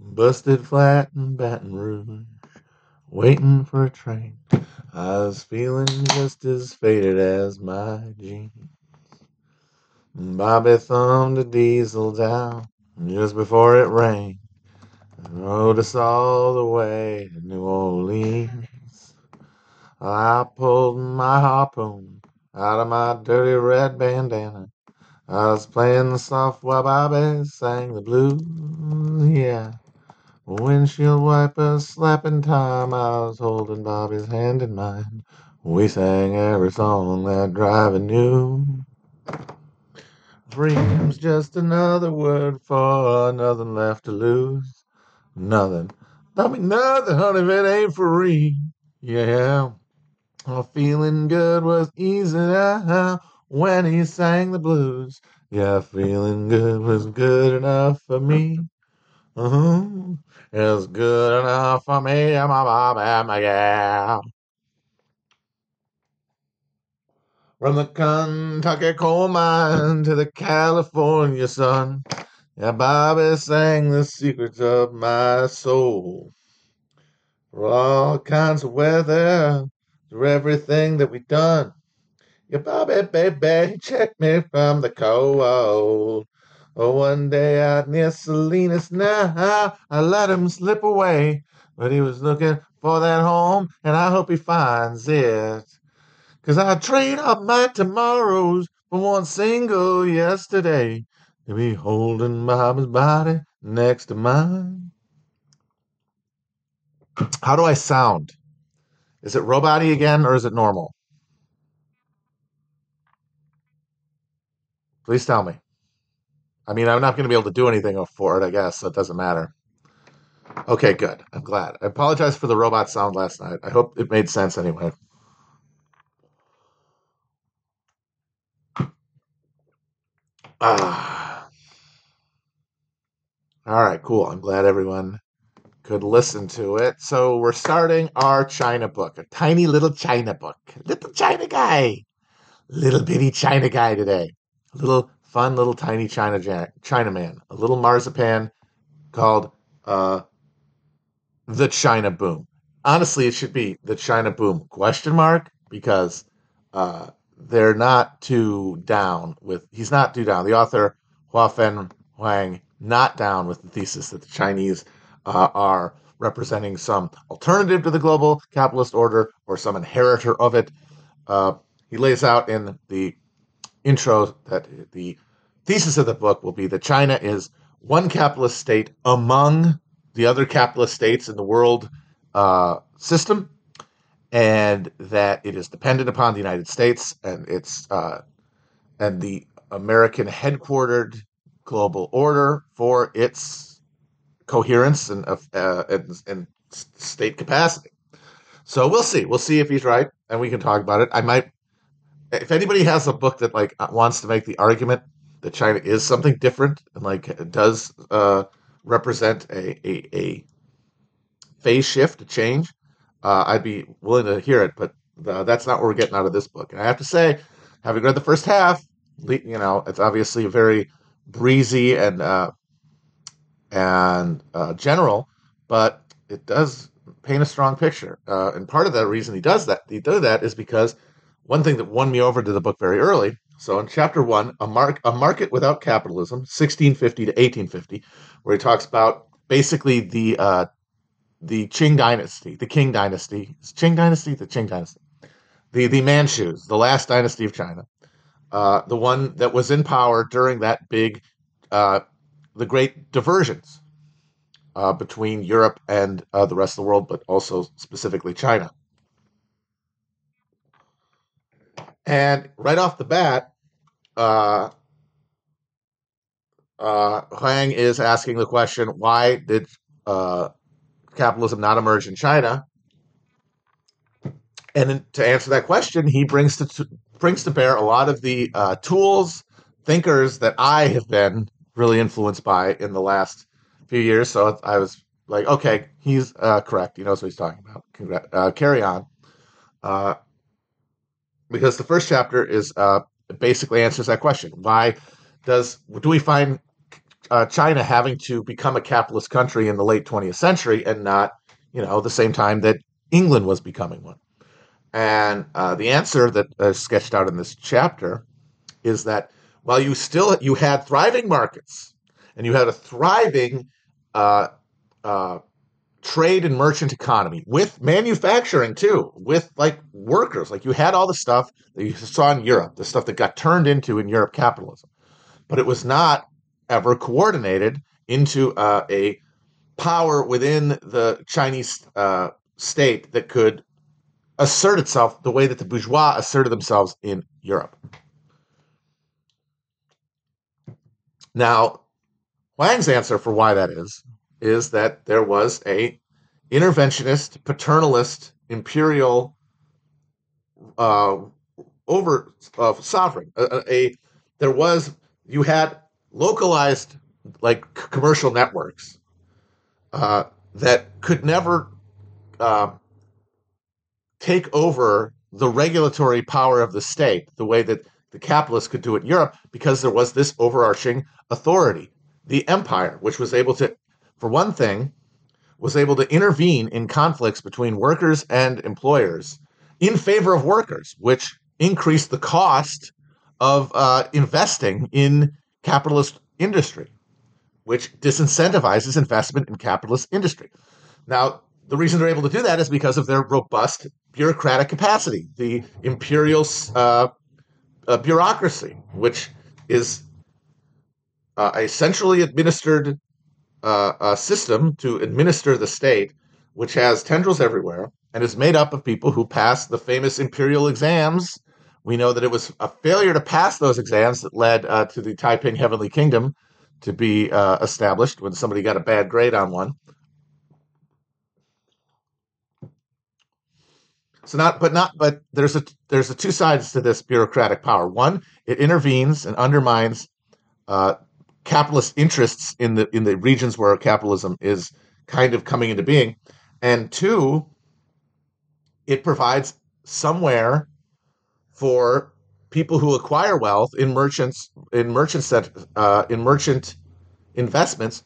busted flat in Baton Rouge, waiting for a train. I was feeling just as faded as my jeans. Bobby thumbed the diesel down just before it rained. and Rode us all the way to New Orleans. I pulled my harpoon out of my dirty red bandana. I was playing the soft while Bobby sang the blues. Yeah. Windshield wipers slapping time. I was holding Bobby's hand in mine. We sang every song that driver knew. Freedom's just another word for nothing left to lose. Nothing. Mean nothing, honey, if it ain't free. Yeah. Feeling good was easy now when he sang the blues. Yeah, feeling good was good enough for me. Uh-huh. It's good enough for me and my mom and my gal. From the Kentucky coal mine to the California sun. Yeah, Bobby sang the secrets of my soul. For all kinds of weather, through everything that we've done. Yeah, Bobby, baby, he checked me from the cold. Oh, one day out near Salinas now, I let him slip away. But he was looking for that home, and I hope he finds it. Cause I trade up my tomorrows for one single yesterday to be holding Bob's body next to mine. How do I sound? Is it roboty again or is it normal? Please tell me. I mean, I'm not going to be able to do anything for it, I guess, so it doesn't matter. Okay, good. I'm glad. I apologize for the robot sound last night. I hope it made sense anyway. Ah. All right, cool. I'm glad everyone could listen to it. So we're starting our China book, a tiny little China book. Little China guy. Little bitty China guy today. Little fun little tiny China Jack, China man. A little marzipan called uh, the China Boom. Honestly, it should be the China Boom question mark because uh, they're not too down with. He's not too down. The author Ho-fung Hung not down with the thesis that the Chinese uh, are representing some alternative to the global capitalist order or some inheritor of it. Uh, he lays out in the intro that the thesis of the book will be that China is one capitalist state among the other capitalist states in the world uh, system, and that it is dependent upon the United States and its uh, and the American headquartered global order for its coherence and, uh, and, and state capacity. So we'll see. We'll see if he's right, and we can talk about it. I might, if anybody has a book that like wants to make the argument that China is something different and like does uh, represent a, a, a phase shift, a change, uh, I'd be willing to hear it. But uh, that's not what we're getting out of this book. And I have to say, having read the first half, you know, it's obviously very breezy and uh, and uh, general, but it does paint a strong picture. Uh, and part of the reason he does that, he does that, is because one thing that won me over to the book very early. So in chapter one, a mark a market without capitalism, 1650 to 1850, where he talks about basically the uh, the Qing dynasty, the Qing dynasty, is Qing dynasty, the Qing dynasty, the the Manchus, the last dynasty of China, uh, the one that was in power during that big, uh, the great divergence uh, between Europe and uh, the rest of the world, but also specifically China. And right off the bat, uh, uh, Huang is asking the question: Why did uh, capitalism not emerge in China? And to answer that question, he brings to brings to bear a lot of the uh, tools, thinkers that I have been really influenced by in the last few years. So I was like, okay, he's uh, correct. He knows what he's talking about. Uh, carry on. Because the first chapter is uh, basically answers that question. Why does do we find uh, China having to become a capitalist country in the late 20th century and not, you know, the same time that England was becoming one. And uh, the answer that is sketched out in this chapter is that while you still you had thriving markets and you had a thriving uh, uh, trade and merchant economy with manufacturing too, with like workers, like you had all the stuff that you saw in Europe, the stuff that got turned into in Europe capitalism, but it was not ever coordinated into uh, a power within the Chinese uh, state that could assert itself the way that the bourgeois asserted themselves in Europe. Now, Wang's answer for why that is is that there was a interventionist, paternalist, imperial uh, over uh, sovereign. A, a, there was you had localized like commercial networks uh, that could never uh, take over the regulatory power of the state the way that the capitalists could do it in Europe because there was this overarching authority, the empire, which was able to, for one thing, was able to intervene in conflicts between workers and employers in favor of workers, which increased the cost of uh, investing in capitalist industry, which disincentivizes investment in capitalist industry. Now, the reason they're able to do that is because of their robust bureaucratic capacity, the imperial uh, uh, bureaucracy, which is uh, a centrally administered uh, system to administer the state, which has tendrils everywhere and is made up of people who pass the famous imperial exams. We know that it was a failure to pass those exams that led uh, to the Taiping Heavenly Kingdom to be uh, established when somebody got a bad grade on one. So not, but not, but there's a there's a two sides to this bureaucratic power. One, it intervenes and undermines uh, capitalist interests in the in the regions where capitalism is kind of coming into being, and two, it provides somewhere for people who acquire wealth in merchants in merchant set, uh, in merchant investments.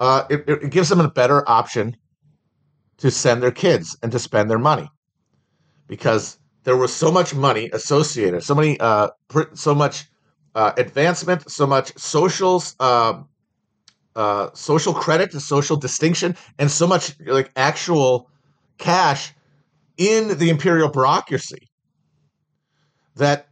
Uh, it, it gives them a better option to send their kids and to spend their money because there was so much money associated, so many, uh, so much uh, advancement, so much social, uh, uh, social credit, social distinction, and so much like actual cash in the imperial bureaucracy that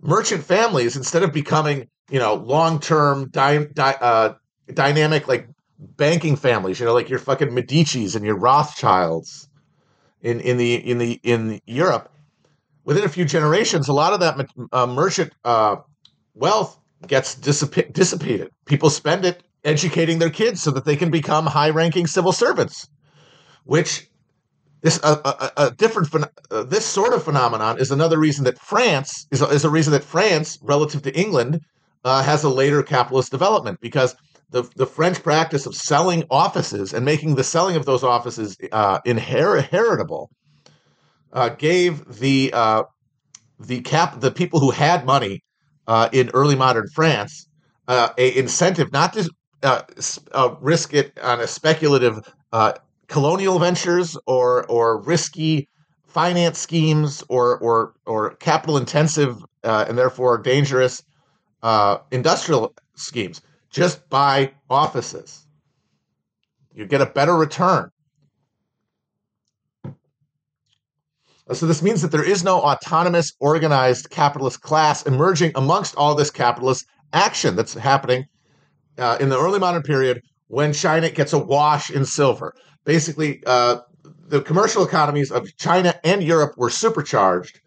merchant families, instead of becoming you know long-term di- di- uh, dynamic like banking families, you know, like your fucking Medici's and your Rothschilds in in the in the in Europe, within a few generations, a lot of that uh, merchant uh, wealth gets dissip- dissipated. People spend it educating their kids so that they can become high-ranking civil servants, which this a, a, a different uh, this sort of phenomenon is another reason that France is a, is a reason that France relative to England uh, has a later capitalist development because the, the French practice of selling offices and making the selling of those offices uh, inheritable uh, gave the uh, the cap the people who had money uh, in early modern France uh, a incentive not to uh, risk it on a speculative colonial ventures or or risky finance schemes or or or capital intensive and therefore dangerous industrial schemes just buy offices. You get a better return. So this means that there is no autonomous, organized capitalist class emerging amongst all this capitalist action that's happening uh, in the early modern period when China gets a wash in silver. Basically, uh, the commercial economies of China and Europe were supercharged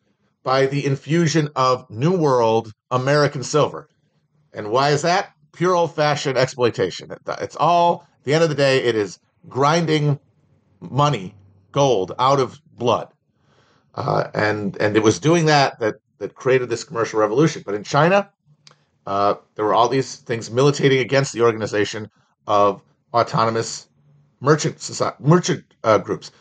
by the infusion of New World American silver. And why is that? pure old fashioned exploitation. It's all, the end of the day, it is grinding money, gold, out of blood. Uh, and and it was doing that that that created this commercial revolution. But in China, uh, there were all these things militating against the organization of autonomous merchant society, merchant uh, groups.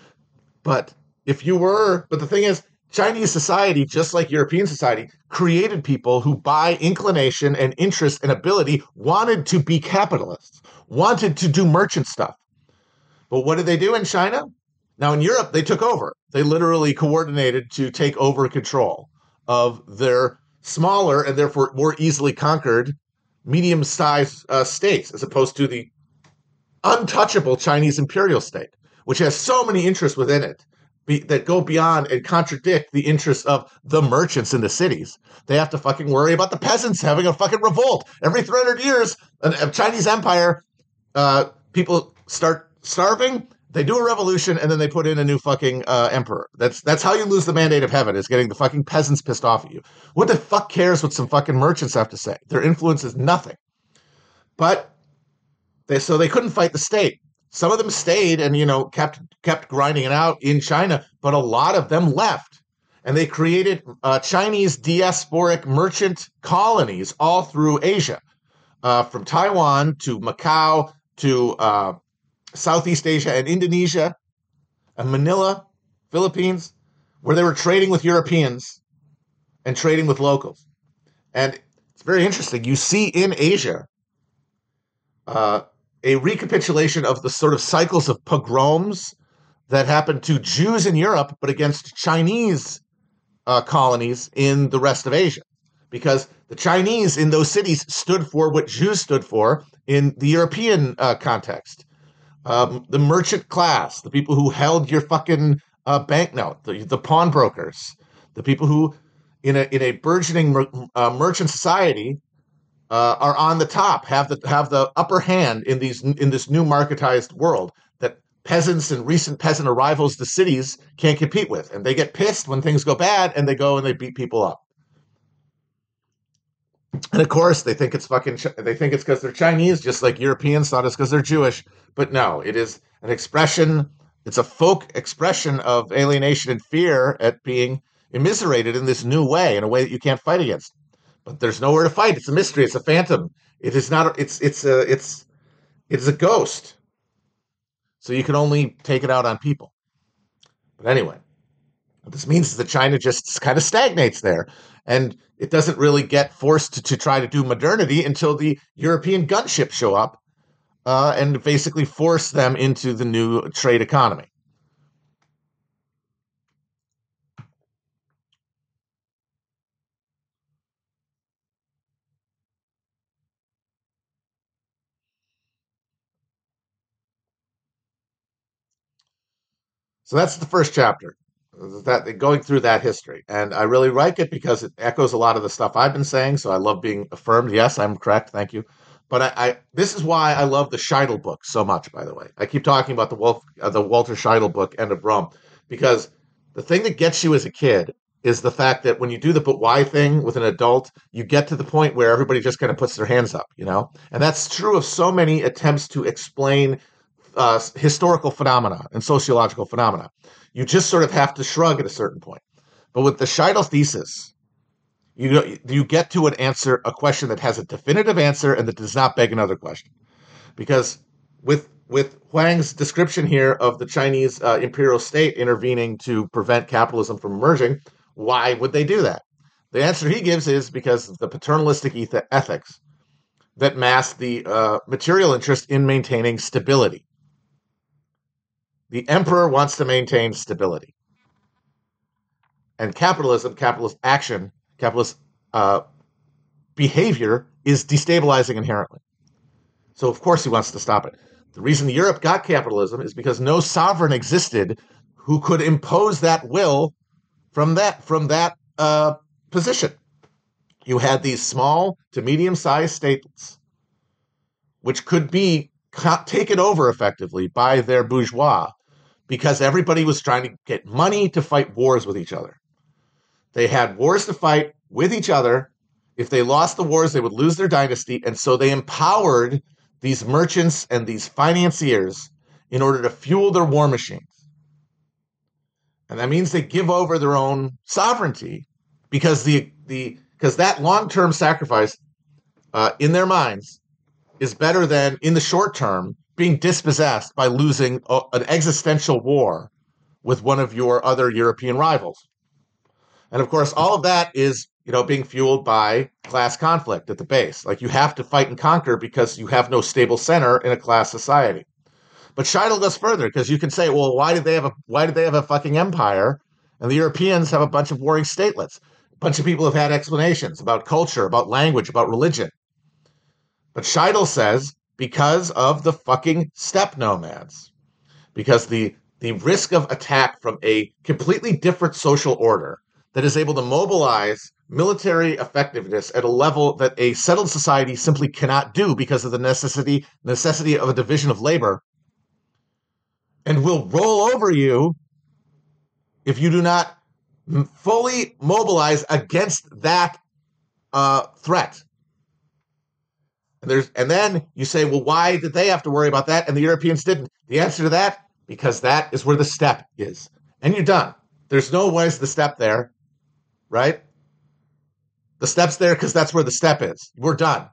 But if you were, but the thing is, Chinese society, just like European society, created people who, by inclination and interest and ability, wanted to be capitalists, wanted to do merchant stuff. But what did they do in China? Now, in Europe, they took over. They literally coordinated to take over control of their smaller and therefore more easily conquered medium sized uh, states, as opposed to the untouchable Chinese imperial state, which has so many interests within it be, that go beyond and contradict the interests of the merchants in the cities. They have to fucking worry about the peasants having a fucking revolt every 300 years. A Chinese empire, uh, people start starving. They do a revolution and then they put in a new fucking uh, emperor. That's that's how you lose the mandate of heaven is getting the fucking peasants pissed off at you. What the fuck cares what some fucking merchants have to say? Their influence is nothing. But they so they couldn't fight the state. Some of them stayed and you know kept kept grinding it out in China, but a lot of them left, and they created uh, Chinese diasporic merchant colonies all through Asia, uh, from Taiwan to Macau to uh, Southeast Asia and Indonesia, and Manila, Philippines, where they were trading with Europeans and trading with locals, and it's very interesting. You see in Asia. Uh, a recapitulation of the sort of cycles of pogroms that happened to Jews in Europe, but against Chinese uh, colonies in the rest of Asia. Because the Chinese in those cities stood for what Jews stood for in the European uh, context. Um, the merchant class, the people who held your fucking uh, banknote, the, the pawnbrokers, the people who, in a, in a burgeoning mer- uh, merchant society, uh, are on the top, have the have the upper hand in these in this new marketized world that peasants and recent peasant arrivals to cities can't compete with, and they get pissed when things go bad, and they go and they beat people up. And of course, they think it's fucking. They think it's because they're Chinese, just like Europeans thought it's because they're Jewish. But no, it is an expression. It's a folk expression of alienation and fear at being immiserated in this new way, in a way that you can't fight against but there's nowhere to fight. It's a mystery. It's a phantom. It is not. It's it's a it's it's a ghost. So you can only take it out on people. But anyway, what this means is that China just kind of stagnates there, and it doesn't really get forced to, to try to do modernity until the European gunships show up uh, and basically force them into the new trade economy. So that's the first chapter. That going through that history, and I really like it because it echoes a lot of the stuff I've been saying. So I love being affirmed. Yes, I'm correct. Thank you. But I, I this is why I love the Scheidel book so much. By the way, I keep talking about the Wolf, uh, the Walter Scheidel book, End of Rome, because the thing that gets you as a kid is the fact that when you do the but why thing with an adult, you get to the point where everybody just kind of puts their hands up, you know? And that's true of so many attempts to explain uh, historical phenomena and sociological phenomena. You just sort of have to shrug at a certain point. But with the Scheidel thesis, you you get to an answer, a question that has a definitive answer and that does not beg another question. Because with with Huang's description here of the Chinese uh, imperial state intervening to prevent capitalism from emerging, why would they do that? The answer he gives is because of the paternalistic ethics that mask the uh, material interest in maintaining stability. The emperor wants to maintain stability. And capitalism, capitalist action, capitalist uh, behavior is destabilizing inherently. So, of course, he wants to stop it. The reason Europe got capitalism is because no sovereign existed who could impose that will from that from that uh, position. You had these small to medium-sized states, which could be taken over effectively by their bourgeois because everybody was trying to get money to fight wars with each other. They had wars to fight with each other. If they lost the wars, they would lose their dynasty. And so they empowered these merchants and these financiers in order to fuel their war machines. And that means they give over their own sovereignty because the the because that long-term sacrifice uh, in their minds is better than in the short term being dispossessed by losing a, an existential war with one of your other European rivals. And of course, all of that is, you know, being fueled by class conflict at the base. Like you have to fight and conquer because you have no stable center in a class society. But Scheidel goes further because you can say, well, why did they have a why did they have a fucking empire and the Europeans have a bunch of warring statelets? A bunch of people have had explanations about culture, about language, about religion. But Scheidel says because of the fucking steppe nomads. Because the the risk of attack from a completely different social order that is able to mobilize military effectiveness at a level that a settled society simply cannot do because of the necessity necessity of a division of labor and will roll over you if you do not fully mobilize against that uh, threat. And there's and then you say, well, why did they have to worry about that and the Europeans didn't? The answer to that, because that is where the steppe is, and you're done. There's no where's the steppe there, right? The steppe's there because that's where the steppe is. We're done.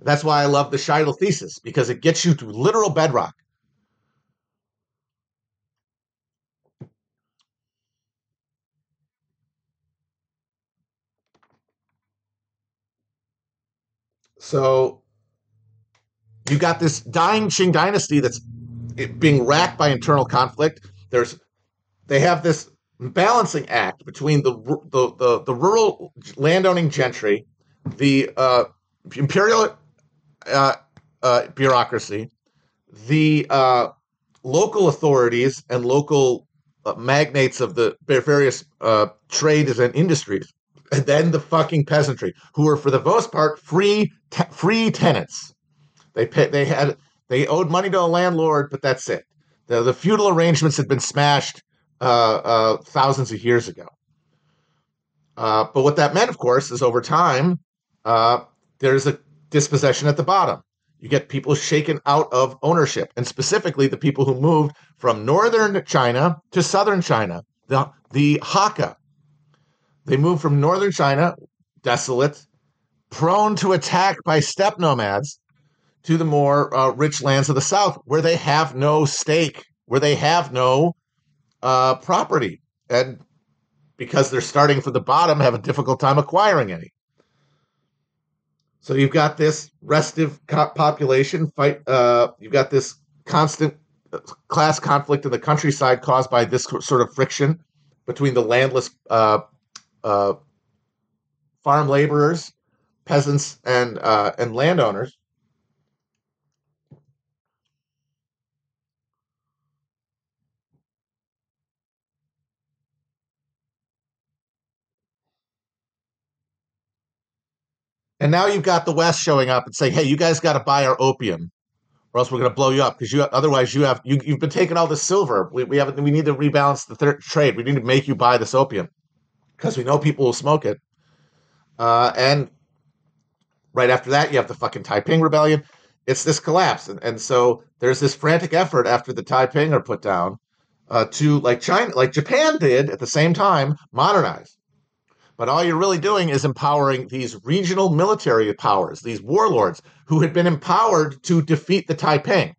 That's why I love the Scheidel thesis because it gets you to literal bedrock. So you got this dying Qing dynasty that's being racked by internal conflict. There's they have this balancing act between the the the, the rural landowning gentry, the uh, imperial uh, uh, bureaucracy, the uh, local authorities and local uh, magnates of the various uh, trades and industries, and then the fucking peasantry, who are for the most part free te- free tenants. They pay, they had they owed money to a landlord, but that's it. The, the feudal arrangements had been smashed uh, uh, thousands of years ago. Uh, but what that meant, of course, is over time, uh, there's a dispossession at the bottom. You get people shaken out of ownership, and specifically the people who moved from northern China to southern China, the, the Hakka. They moved from northern China, desolate, prone to attack by steppe nomads, to the more uh, rich lands of the South, where they have no stake, where they have no uh, property, and because they're starting from the bottom, have a difficult time acquiring any. So you've got this restive population fight. Uh, you've got this constant uh, class conflict in the countryside caused by this sort of friction between the landless uh, uh, farm laborers, peasants, and and landowners. And now you've got the West showing up and saying, "Hey, you guys got to buy our opium, or else we're going to blow you up because you otherwise you have you, you've been taking all the silver. We, we have we need to rebalance the trade. We need to make you buy this opium because we know people will smoke it. Uh, and right after that, you have the fucking Taiping rebellion. It's this collapse, and, and so there's this frantic effort after the Taiping are put down uh, to like China, like Japan did at the same time, modernize but all you're really doing is empowering these regional military powers, these warlords who had been empowered to defeat the Taiping.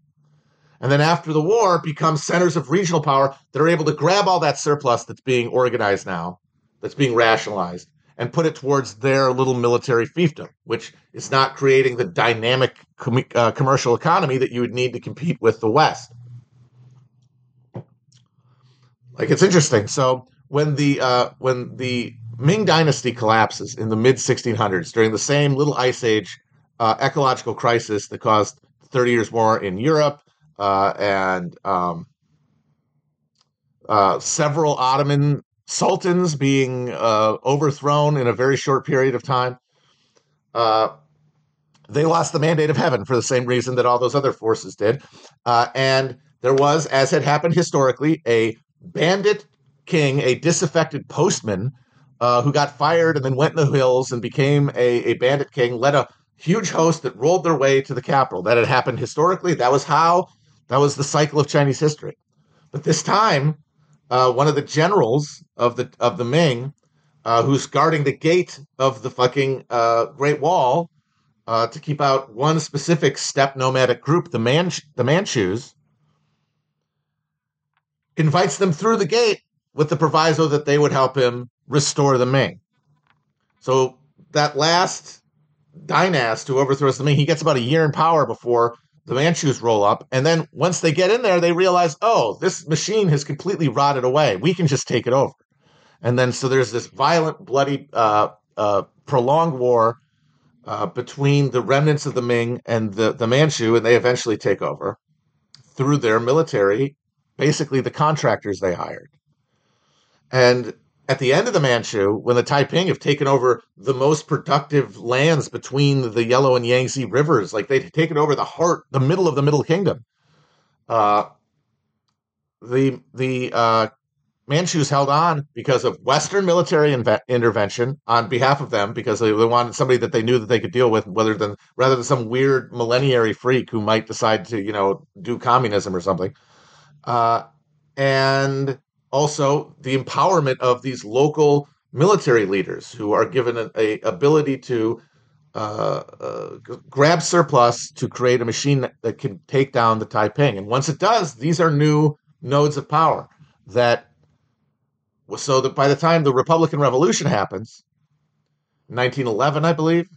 And then after the war, become centers of regional power that are able to grab all that surplus that's being organized now, that's being rationalized, and put it towards their little military fiefdom, which is not creating the dynamic com- uh, commercial economy that you would need to compete with the West. Like it's interesting. So when the uh, when the Ming Dynasty collapses in the mid 1600s during the same little ice age uh, ecological crisis that caused 30 years war in Europe uh, and um, uh, several Ottoman sultans being uh, overthrown in a very short period of time. Uh, they lost the mandate of heaven for the same reason that all those other forces did. Uh, and there was, as had happened historically, a bandit king, a disaffected postman uh, who got fired and then went in the hills and became a, a bandit king, led a huge host that rolled their way to the capital. That had happened historically. That was how, that was the cycle of Chinese history. But this time, uh, one of the generals of the of the Ming, uh, who's guarding the gate of the fucking uh, Great Wall uh, to keep out one specific steppe nomadic group, the Man the Manchus, invites them through the gate with the proviso that they would help him restore the Ming. So that last dynast who overthrows the Ming, he gets about a year in power before the Manchus roll up. And then once they get in there, they realize, oh, this machine has completely rotted away. We can just take it over. And then so there's this violent, bloody, uh, uh, prolonged war uh, between the remnants of the Ming and the, the Manchu, and they eventually take over through their military, basically the contractors they hired. And at the end of the Manchu, when the Taiping have taken over the most productive lands between the Yellow and Yangtze rivers, like they've taken over the heart, the middle of the Middle Kingdom, uh, the the uh, Manchus held on because of Western military inve- intervention on behalf of them because they, they, wanted somebody that they knew that they could deal with, rather than rather than some weird millenniary freak who might decide to you know do communism or something. Uh, and also the empowerment of these local military leaders who are given a, a ability to uh, uh, grab surplus to create a machine that, that, can take down the Taiping. And once it does, these are new nodes of power that. So that by the time the Republican Revolution happens, 1911, I believe,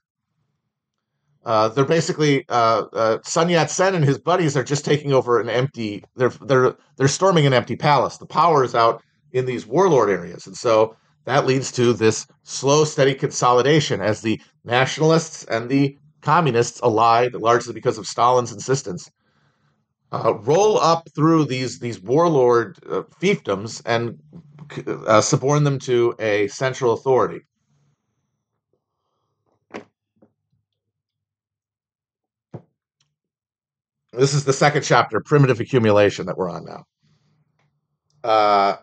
uh, they're basically uh, uh, Sun Yat Sen and his buddies are just taking over an empty. They're they're they're storming an empty palace. The power is out in these warlord areas, and so that leads to this slow, steady consolidation as the nationalists and the communists, allied largely because of Stalin's insistence, uh, roll up through these these warlord uh, fiefdoms and uh, suborn them to a central authority. This is the second chapter, primitive accumulation, that we're on now. Uh,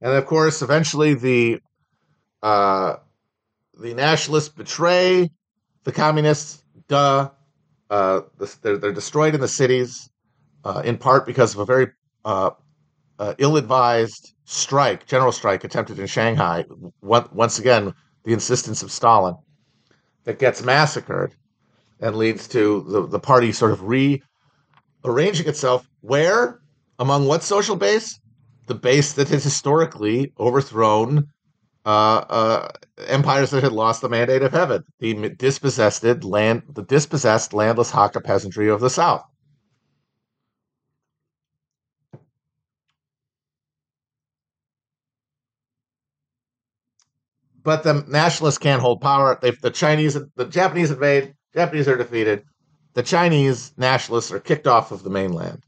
and of course, eventually the uh, the nationalists betray the communists. Duh, uh, they're, they're destroyed in the cities, uh, in part because of a very uh, uh, ill-advised strike, general strike attempted in Shanghai. Once again, the insistence of Stalin that gets massacred and leads to the, the party sort of rearranging itself. Where among what social base? The base that has historically overthrown uh, uh, empires that had lost the mandate of heaven, the dispossessed land, the dispossessed landless Hakka peasantry of the South. But the nationalists can't hold power. They, the Chinese, the Japanese invade, Japanese are defeated. The Chinese nationalists are kicked off of the mainland,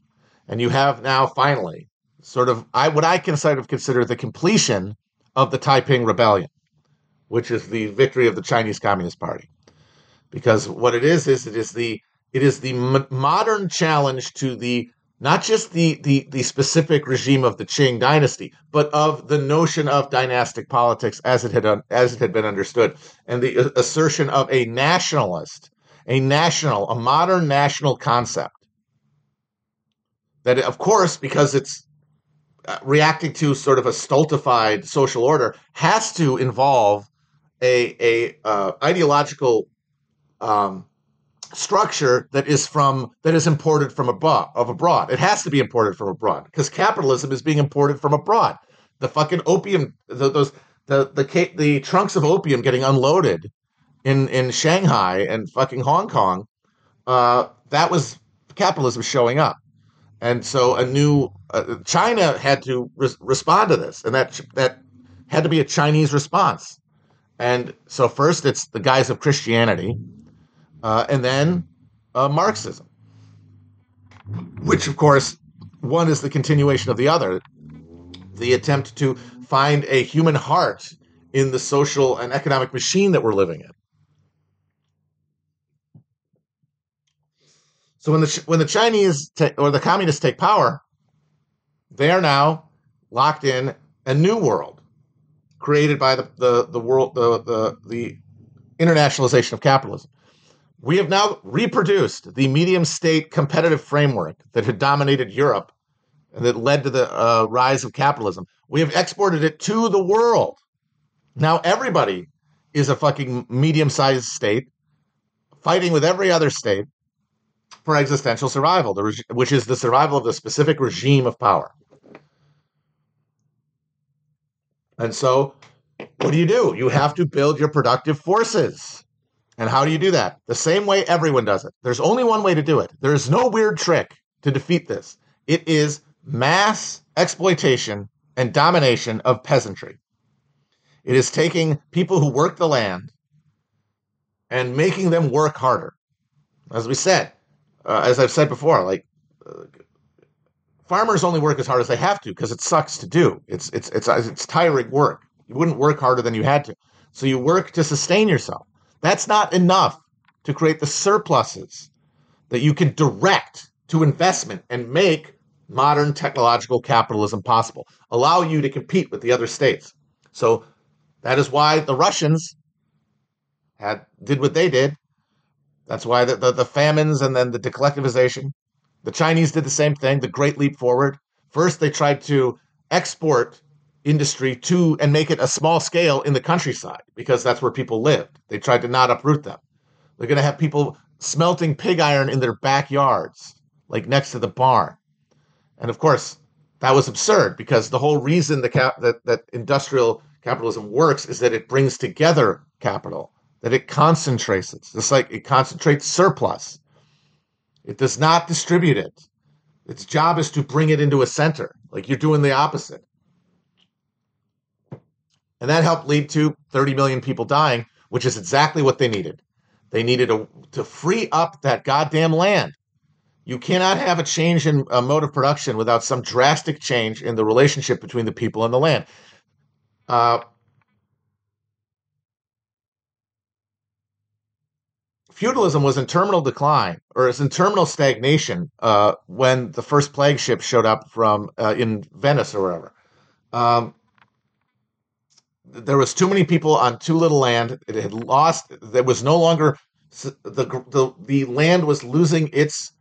and you have now finally sort of I what I can sort of consider the completion of the Taiping Rebellion, which is the victory of the Chinese Communist Party, because what it is is it is the it is the modern challenge to the not just the, the, the specific regime of the Qing dynasty, but of the notion of dynastic politics as it had as it had been understood, and the assertion of a nationalist, a national, a modern national concept. That, of course, because it's uh, reacting to sort of a stultified social order, has to involve a a uh, ideological um, structure that is from that is imported from abroad of abroad. It has to be imported from abroad because capitalism is being imported from abroad. The fucking opium, the, those the the the trunks of opium getting unloaded in in Shanghai and fucking Hong Kong. Uh, that was capitalism showing up, and so a new uh, China had to re- respond to this, and that that had to be a Chinese response. And so first, it's the guise of Christianity uh, and then uh, Marxism, which, of course, one is the continuation of the other. The attempt to find a human heart in the social and economic machine that we're living in. So when the when the Chinese ta- or the communists take power, they are now locked in a new world created by the the, the world the, the the internationalization of capitalism. We have now reproduced the medium state competitive framework that had dominated Europe and that led to the uh, rise of capitalism. We have exported it to the world. Now everybody is a fucking medium sized state fighting with every other state for existential survival, which is the survival of the specific regime of power. And so, what do you do? You have to build your productive forces. And how do you do that? The same way everyone does it. There's only one way to do it. There's no weird trick to defeat this. It is mass exploitation and domination of peasantry. It is taking people who work the land and making them work harder. As we said, uh, as I've said before, like uh, farmers only work as hard as they have to because it sucks to do. It's it's it's it's tiring work. You wouldn't work harder than you had to. So you work to sustain yourself. That's not enough to create the surpluses that you can direct to investment and make modern technological capitalism possible, allow you to compete with the other states. So that is why the Russians had did what they did. That's why the, the, the famines and then the decollectivization. The Chinese did the same thing, the great leap forward. First, they tried to export industry to and make it a small scale in the countryside because that's where people lived. They tried to not uproot them. They're going to have people smelting pig iron in their backyards, like next to the barn. And of course, that was absurd because the whole reason the cap- that, that industrial capitalism works is that it brings together capital, that it concentrates it. Like it concentrates surplus. It does not distribute it. Its job is to bring it into a center. Like you're doing the opposite. And that helped lead to 30 million people dying, which is exactly what they needed. They needed a, to free up that goddamn land. You cannot have a change in a mode of production without some drastic change in the relationship between the people and the land. Uh, feudalism was in terminal decline or is in terminal stagnation uh, when the first plague ship showed up from uh, in Venice or wherever. Um, there was too many people on too little land. It had lost. There was no longer the the the land was losing its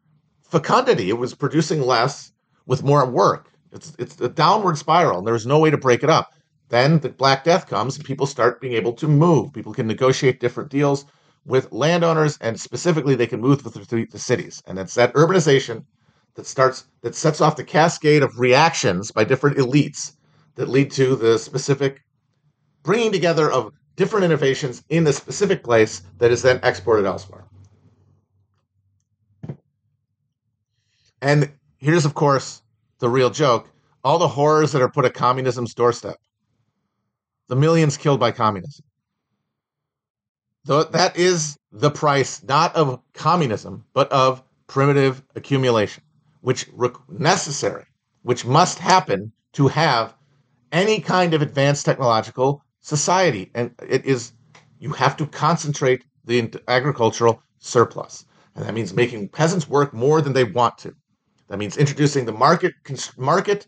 fecundity. It was producing less with more work. It's it's a downward spiral, and there's no way to break it up. Then the Black Death comes, and people start being able to move. People can negotiate different deals with landowners, and specifically, they can move through the cities. And it's that urbanization that starts that sets off the cascade of reactions by different elites that lead to the specific bringing together of different innovations in the specific place that is then exported elsewhere. And here's, of course, the real joke all the horrors that are put at communism's doorstep, the millions killed by communism. That is the price, not of communism, but of primitive accumulation, which necessary, which must happen to have any kind of advanced technological society. And it is, you have to concentrate the agricultural surplus. And that means making peasants work more than they want to. That means introducing the market, market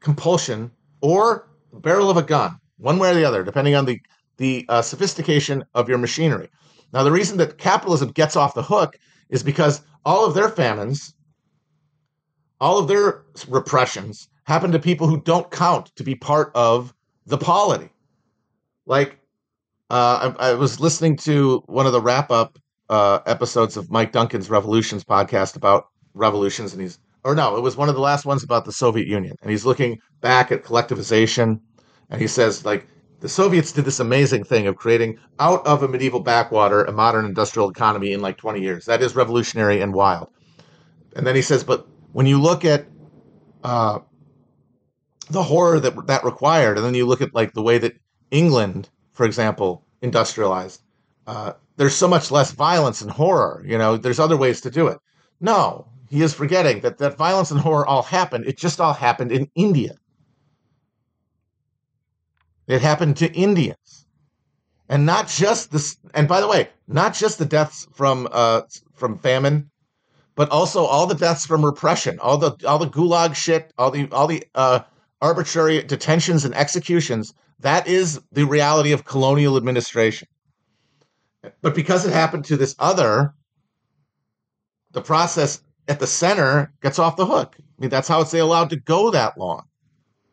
compulsion or barrel of a gun, one way or the other, depending on the, the uh, sophistication of your machinery. Now, the reason that capitalism gets off the hook is because all of their famines, all of their repressions happen to people who don't count to be part of the polity. Like, uh, I, I, was listening to one of the wrap up uh, episodes of Mike Duncan's Revolutions podcast about revolutions, and he's, or no, it was one of the last ones about the Soviet Union, and he's looking back at collectivization, and he says, like, the Soviets did this amazing thing of creating out of a medieval backwater a modern industrial economy in like 20 years. That is revolutionary and wild. And then he says, but when you look at uh, the horror that that required, and then you look at like the way that England, for example, industrialized, uh, there's so much less violence and horror. You know, there's other ways to do it. No, he is forgetting that that violence and horror all happened. It just all happened in India. It happened to Indians, and not just this. And by the way, not just the deaths from uh, from famine, but also all the deaths from repression, all the all the gulag shit, all the all the uh, arbitrary detentions and executions that is the reality of colonial administration. But because it happened to this other, the process at the center gets off the hook. I mean, that's how it's allowed to go that long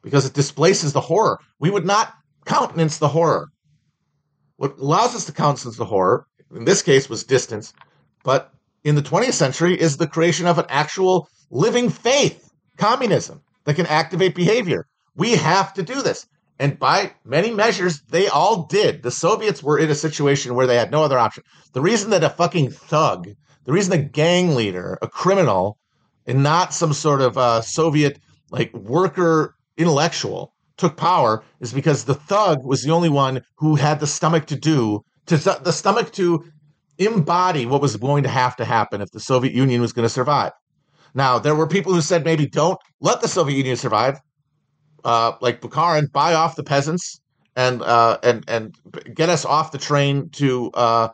because it displaces the horror. We would not countenance the horror. What allows us to countenance the horror, in this case, was distance, but in the 20th century is the creation of an actual living faith, communism, that can activate behavior. We have to do this. And by many measures, they all did. The Soviets were in a situation where they had no other option. The reason that a fucking thug, the reason a gang leader, a criminal, and not some sort of uh, Soviet like worker intellectual took power is because the thug was the only one who had the stomach to do to the stomach to embody what was going to have to happen if the Soviet Union was going to survive. Now, there were people who said maybe don't let the Soviet Union survive, uh, like Bukharin, buy off the peasants and uh, and and get us off the train to uh,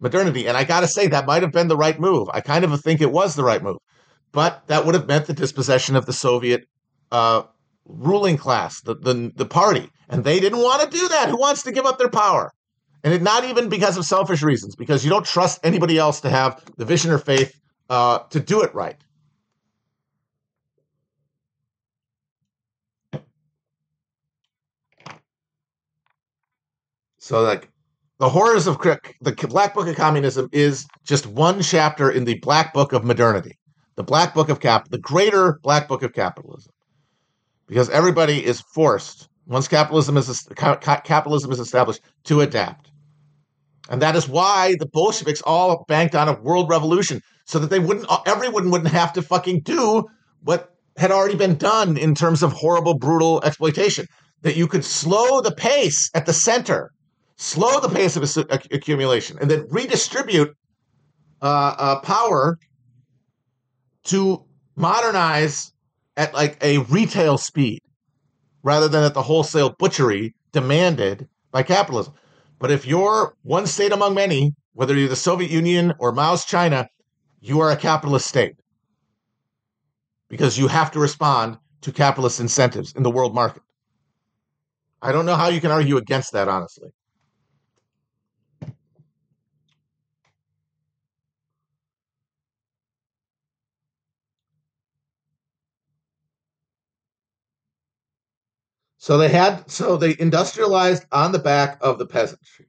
modernity. And I got to say that might have been the right move. I kind of think it was the right move, but that would have meant the dispossession of the Soviet uh, ruling class, the, the the party, and they didn't want to do that. Who wants to give up their power? And it, not even because of selfish reasons, because you don't trust anybody else to have the vision or faith uh, to do it right. So, like, the horrors of the Black Book of Communism is just one chapter in the Black Book of Modernity, the Black Book of Cap, the greater Black Book of Capitalism, because everybody is forced once capitalism is capitalism is established to adapt, and that is why the Bolsheviks all banked on a world revolution, so that they wouldn't uh, everyone wouldn't have to fucking do what had already been done in terms of horrible, brutal exploitation. That you could slow the pace at the center slow the pace of accumulation, and then redistribute uh, uh, power to modernize at like a retail speed rather than at the wholesale butchery demanded by capitalism. But if you're one state among many, whether you're the Soviet Union or Mao's China, you are a capitalist state because you have to respond to capitalist incentives in the world market. I don't know how you can argue against that, honestly. So they had so they industrialized on the back of the peasantry.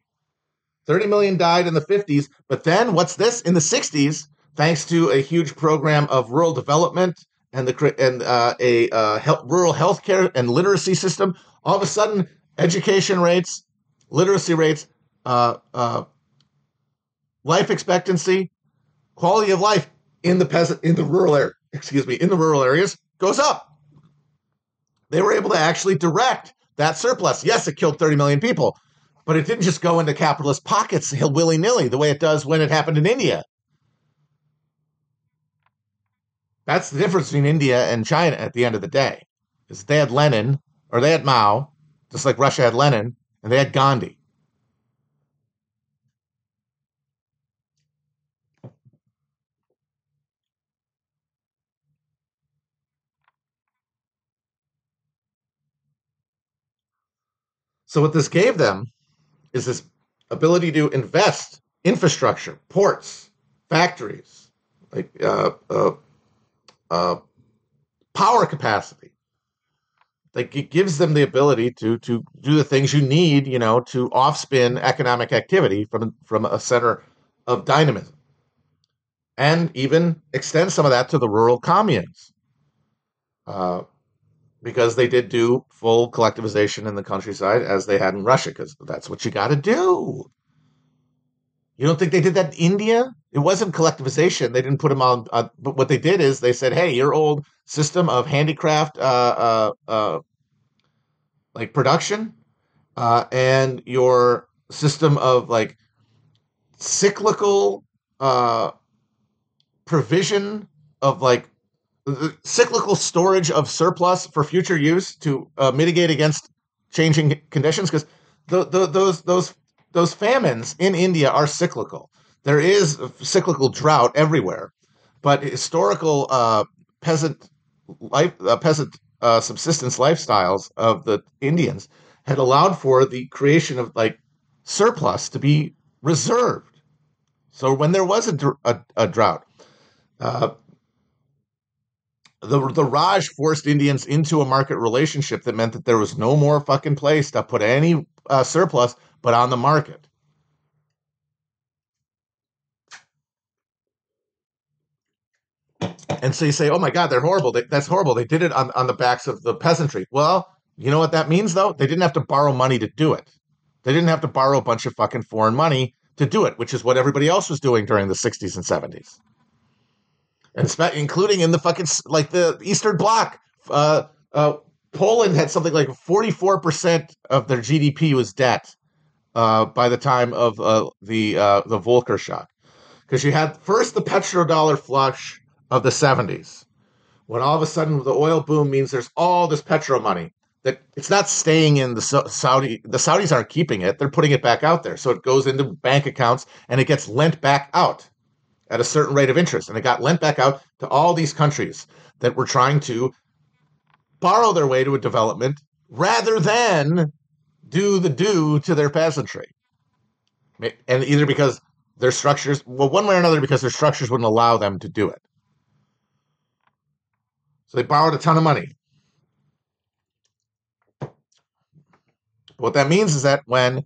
30 million died in the 50s, but then what's this? In the 60s, thanks to a huge program of rural development and the and uh, a uh, health, rural healthcare and literacy system, all of a sudden education rates, literacy rates, uh, uh life expectancy, quality of life in the peasant in the rural area, excuse me, in the rural areas goes up they were able to actually direct that surplus. Yes, it killed 30 million people, but it didn't just go into capitalist pockets willy nilly the way it does when it happened in India. That's the difference between India and China at the end of the day. Is they had Lenin or they had Mao, just like Russia had Lenin, and they had Gandhi. So what this gave them is this ability to invest infrastructure, ports, factories, like uh, uh, uh, power capacity. Like it gives them the ability to to do the things you need, you know, to offspin economic activity from from a center of dynamism, and even extend some of that to the rural communes. Because they did do full collectivization in the countryside as they had in Russia, because that's what you got to do. You don't think they did that in India? It wasn't collectivization. They didn't put them on. Uh, but what they did is they said, "Hey, your old system of handicraft, uh, uh, uh like production, uh, and your system of like cyclical uh, provision of like cyclical storage of surplus for future use to uh, mitigate against changing conditions because those those those famines in India are cyclical. There is cyclical drought everywhere, but historical uh, peasant life, uh, peasant uh, subsistence lifestyles of the Indians had allowed for the creation of like surplus to be reserved. So when there was a, a, a drought, uh, the the Raj forced Indians into a market relationship that meant that there was no more fucking place to put any uh, surplus but on the market. And so you say, oh my God, they're horrible. They, that's horrible. They did it on, on the backs of the peasantry. Well, you know what that means, though? They didn't have to borrow money to do it. They didn't have to borrow a bunch of fucking foreign money to do it, which is what everybody else was doing during the 60s and 70s. And including in the fucking, like the Eastern Bloc. Uh, uh, Poland had something like 44% of their GDP was debt uh, by the time of uh, the uh, the Volcker shock. Because you had first the petrodollar flush of the 70s, when all of a sudden the oil boom means there's all this petro money that it's not staying in the Saudi. The Saudis aren't keeping it; they're putting it back out there. So it goes into bank accounts and it gets lent back out at a certain rate of interest, and it got lent back out to all these countries that were trying to borrow their way to a development rather than do the do to their peasantry. And either because their structures, well, one way or another, because their structures wouldn't allow them to do it. So they borrowed a ton of money. What that means is that when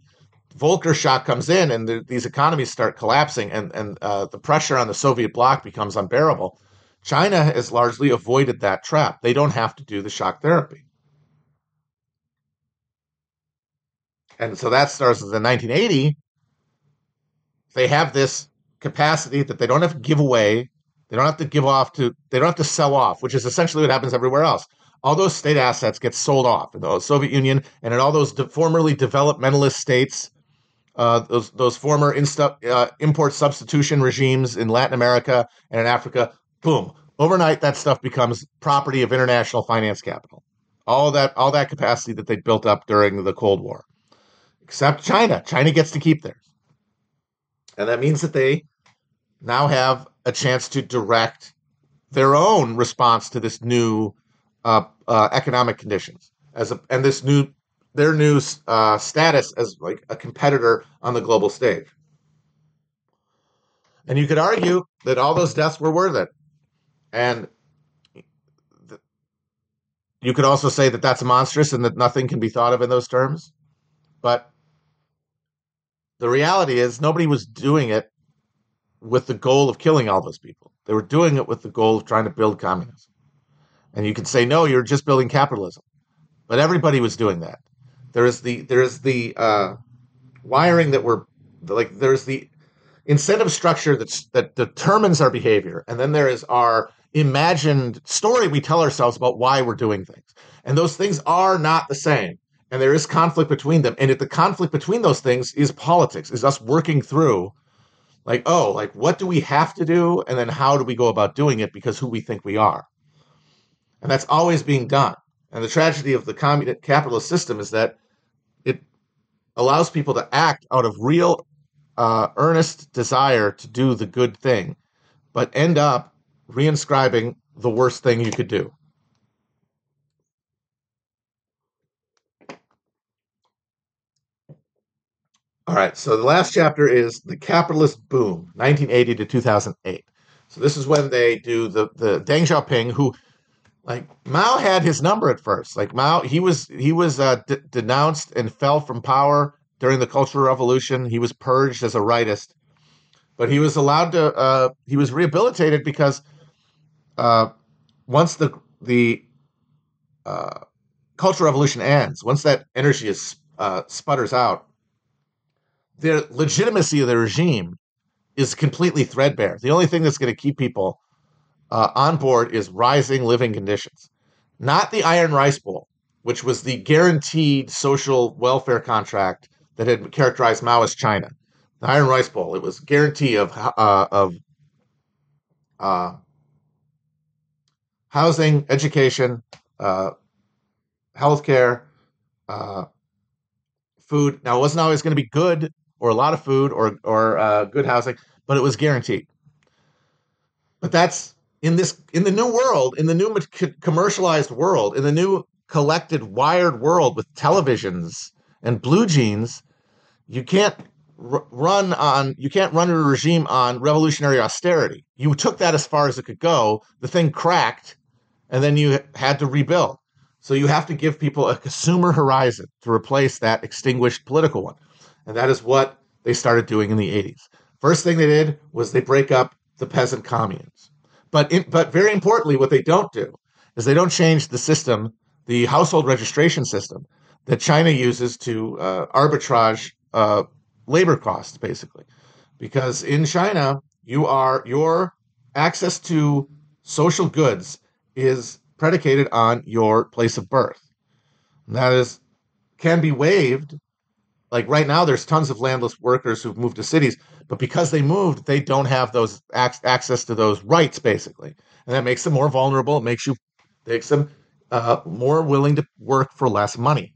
Volcker shock comes in and the, these economies start collapsing and, and uh, the pressure on the Soviet bloc becomes unbearable, China has largely avoided that trap. They don't have to do the shock therapy. And so that starts in 1980. They have this capacity that they don't have to give away. They don't have to give off to, they don't have to sell off, which is essentially what happens everywhere else. All those state assets get sold off in the Soviet Union and in all those de- formerly developmentalist states, uh, those, those former uh, import substitution regimes in Latin America and in Africa. Boom. Overnight, that stuff becomes property of international finance capital. All that, all that capacity that they built up during the Cold War except China. China gets to keep theirs. And that means that they now have a chance to direct their own response to this new uh, uh, economic conditions as a, and this new their new uh, status as like a competitor on the global stage. And you could argue that all those deaths were worth it. And th- you could also say that that's monstrous and that nothing can be thought of in those terms. But the reality is nobody was doing it with the goal of killing all those people. They were doing it with the goal of trying to build communism. And you could say, no, you're just building capitalism. But everybody was doing that. There is the there is the uh, wiring that we're like there's the incentive structure that's that determines our behavior, and then there is our imagined story we tell ourselves about why we're doing things. And those things are not the same and there is conflict between them. And if the conflict between those things is politics, is us working through, like, oh, like what do we have to do, and then how do we go about doing it because who we think we are, and that's always being done. And the tragedy of the communist capitalist system is that allows people to act out of real, uh, earnest desire to do the good thing, but end up reinscribing the worst thing you could do. All right, so the last chapter is the capitalist boom, 1980 to 2008. So this is when they do the the Deng Xiaoping, who like Mao had his number at first. Like Mao, he was he was uh, d- denounced and fell from power during the Cultural Revolution. He was purged as a rightist, but he was allowed to. Uh, he was rehabilitated because uh, once the the uh, Cultural Revolution ends, once that energy is uh, sputters out, the legitimacy of the regime is completely threadbare. The only thing that's going to keep people uh, on board is rising living conditions, not the Iron Rice Bowl, which was the guaranteed social welfare contract that had characterized Maoist China. The Iron Rice Bowl, it was guarantee of uh, of uh, housing, education, uh, healthcare, uh, food. Now, it wasn't always going to be good or a lot of food or or uh, good housing, but it was guaranteed. But that's in this in the new world, in the new commercialized world, in the new collected wired world with televisions and blue jeans, you can't r- run on you can't run a regime on revolutionary austerity. You took that as far as it could go. The thing cracked, and then you had to rebuild. So you have to give people a consumer horizon to replace that extinguished political one. And that is what they started doing in the 80s. First thing they did was they break up the peasant communes. But in, but very importantly, what they don't do is they don't change the system, the household registration system that China uses to uh, arbitrage uh, labor costs, basically, because in China you are your access to social goods is predicated on your place of birth. And that is can be waived. Like right now, there's tons of landless workers who've moved to cities, but because they moved, they don't have those ac- access to those rights, basically, and that makes them more vulnerable. It makes you makes them uh, more willing to work for less money.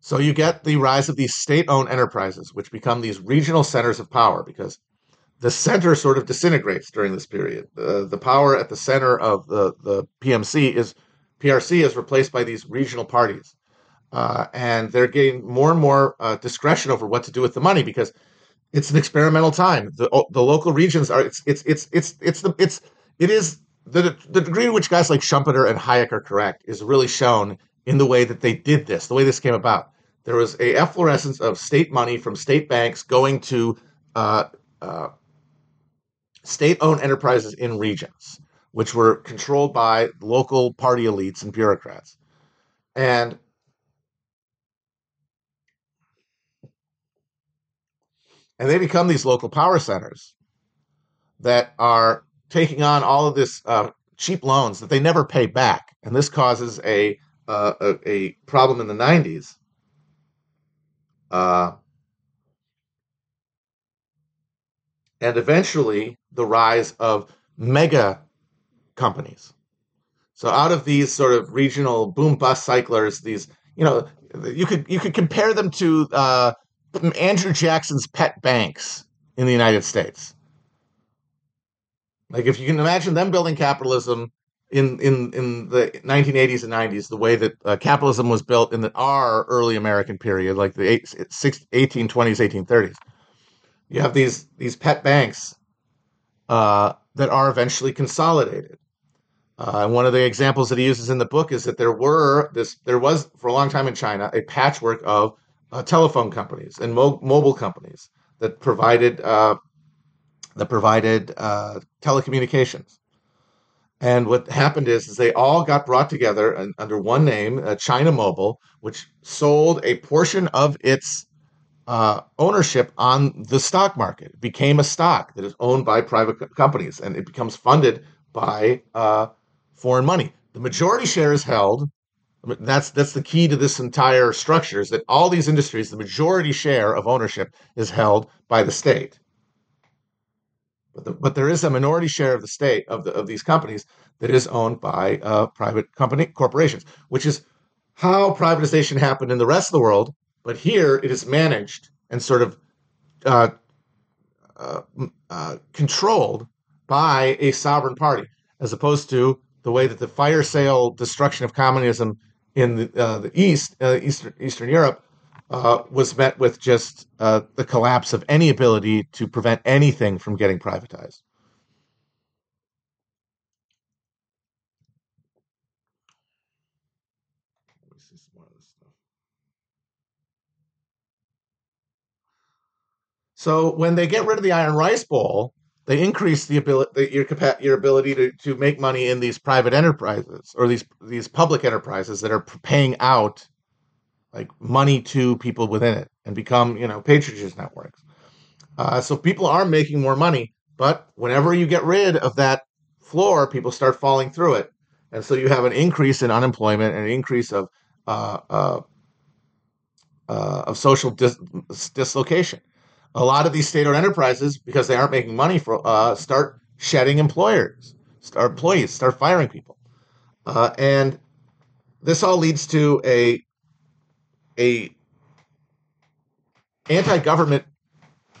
So you get the rise of these state-owned enterprises, which become these regional centers of power, because the center sort of disintegrates during this period. Uh, the power at the center of the, the PMC is PRC is replaced by these regional parties. Uh, and they're getting more and more uh, discretion over what to do with the money because it's an experimental time. The, the local regions are it's it's it's it's it's the it's it is the the degree to which guys like Schumpeter and Hayek are correct is really shown in the way that they did this, the way this came about. There was a efflorescence of state money from state banks going to uh, uh state-owned enterprises in regions, which were controlled by local party elites and bureaucrats. And and they become these local power centers that are taking on all of this uh, cheap loans that they never pay back, and this causes a uh, a, a, problem in the '90s. Uh, and eventually the rise of mega companies. So out of these sort of regional boom bust cyclers, these you know you could you could compare them to uh, Andrew Jackson's pet banks in the United States. Like if you can imagine them building capitalism in in in the 1980s and 90s, the way that uh, capitalism was built in the, our early American period, like the eight, six, 1820s, 1830s. You have these these pet banks uh, that are eventually consolidated. Uh, and one of the examples that he uses in the book is that there were this there was for a long time in China a patchwork of uh, telephone companies and mo- mobile companies that provided uh, that provided uh, telecommunications. And what happened is, is they all got brought together and, under one name, uh, China Mobile, which sold a portion of its uh, ownership on the stock market. It became a stock that is owned by private co- companies, and it becomes funded by uh, foreign money. The majority share is held. That's that's the key to this entire structure is that all these industries, the majority share of ownership is held by the state. But, the, but there is a minority share of the state of the of these companies that is owned by uh, private company corporations, which is how privatization happened in the rest of the world but here it is managed and sort of uh, uh, uh, controlled by a sovereign party, as opposed to the way that the fire sale destruction of communism in the, uh, the East, uh, Eastern, Eastern Europe, uh, was met with just the collapse of any ability to prevent anything from getting privatized. So when they get rid of the iron rice bowl, they increase the ability your your ability to, to make money in these private enterprises or these these public enterprises that are paying out like money to people within it and become you know patronage networks. Uh, so people are making more money, but whenever you get rid of that floor, people start falling through it, and so you have an increase in unemployment and an increase of uh, uh, uh of social dis- dislocation a lot of these state-owned enterprises, because they aren't making money for, uh, start shedding employers, start employees, start firing people, uh, and this all leads to a a anti-government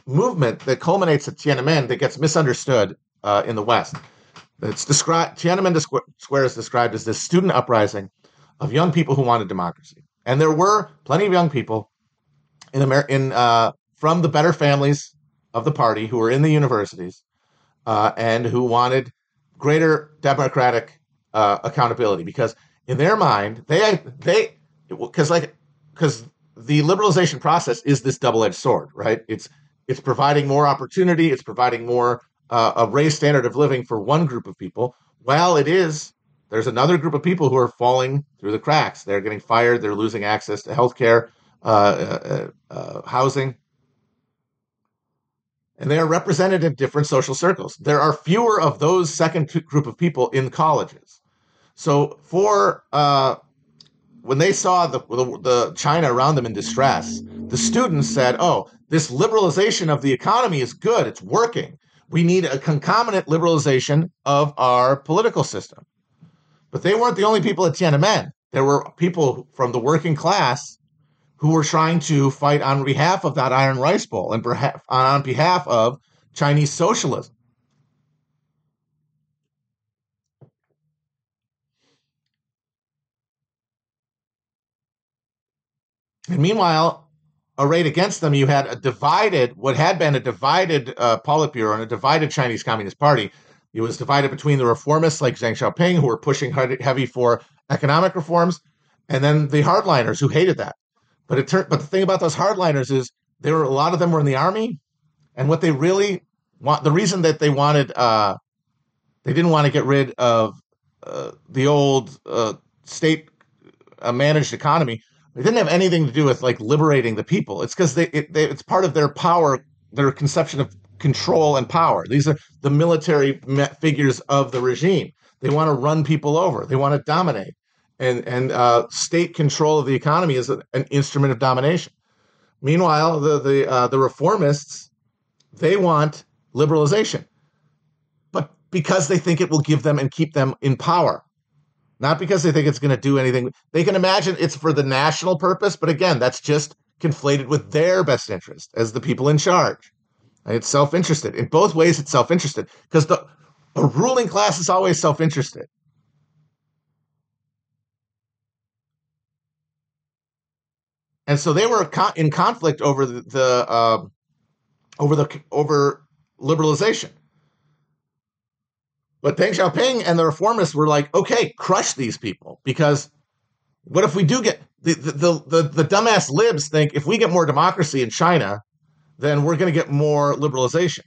movement that culminates at Tiananmen that gets misunderstood uh, in the West. It's described Tiananmen Square is described as this student uprising of young people who wanted democracy, and there were plenty of young people in Amer- in uh, from the better families of the party who were in the universities uh, and who wanted greater democratic uh, accountability because in their mind they they because like because the liberalization process is this double-edged sword right it's it's providing more opportunity, it's providing more uh, a raised standard of living for one group of people, while it is there's another group of people who are falling through the cracks. They're getting fired. They're losing access to healthcare, uh, uh, uh, housing, and they are represented in different social circles. There are fewer of those second group of people in colleges. So for uh, when they saw the, the, the China around them in distress, the students said, "Oh, this liberalization of the economy is good. It's working. We need a concomitant liberalization of our political system." But they weren't the only people at Tiananmen. There were people from the working class who were trying to fight on behalf of that iron rice bowl and perhaps on behalf of Chinese socialism. And meanwhile, arrayed against them, you had a divided, what had been a divided uh, Politburo and a divided Chinese Communist Party. It was divided between the reformists like Deng Xiaoping, who were pushing heavy for economic reforms, and then the hardliners who hated that. But it turned. But the thing about those hardliners is there were a lot of them were in the army, and what they really want, the reason that they wanted, uh, they didn't want to get rid of uh, the old uh, state uh, managed economy. It didn't have anything to do with like liberating the people. It's because they, it, they, it's part of their power, their conception of control and power. These are the military figures of the regime. They want to run people over. They want to dominate and and uh, state control of the economy is an instrument of domination. Meanwhile, the the uh, the reformists they want liberalization, but because they think it will give them and keep them in power, not because they think it's going to do anything. They can imagine it's for the national purpose, but again, that's just conflated with their best interest as the people in charge. It's self interested. In both ways, it's self interested because the a ruling class is always self interested. And so they were in conflict over the, the uh, over the over liberalization. But Deng Xiaoping and the reformists were like, okay, crush these people because what if we do get the the the, the dumbass libs think if we get more democracy in China, then we're going to get more liberalization.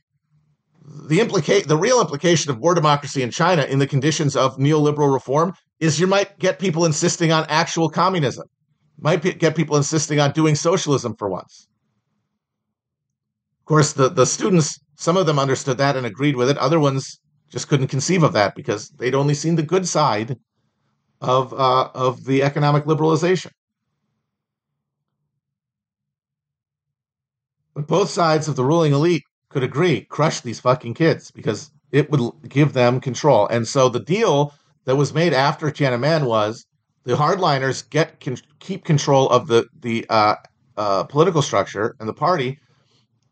The implicate the real implication of more democracy in China in the conditions of neoliberal reform is you might get people insisting on actual communism might get people insisting on doing socialism for once. Of course, the, the students, some of them understood that and agreed with it. Other ones just couldn't conceive of that because they'd only seen the good side of, uh, of the economic liberalization. But both sides of the ruling elite could agree, crush these fucking kids because it would give them control. And so the deal that was made after Tiananmen was the hardliners get can keep control of the the uh, uh, political structure and the party,